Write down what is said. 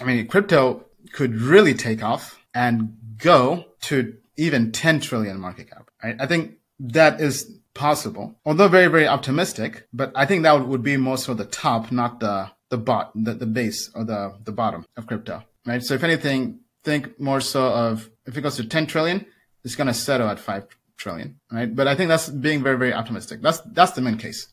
I mean, crypto could really take off and go to even 10 trillion market cap. Right? I think that is possible, although very, very optimistic, but I think that would be more so the top, not the, the bot, the, the base or the, the bottom of crypto, right? So if anything, think more so of if it goes to 10 trillion, it's going to settle at 5 trillion, right? But I think that's being very, very optimistic. That's, that's the main case.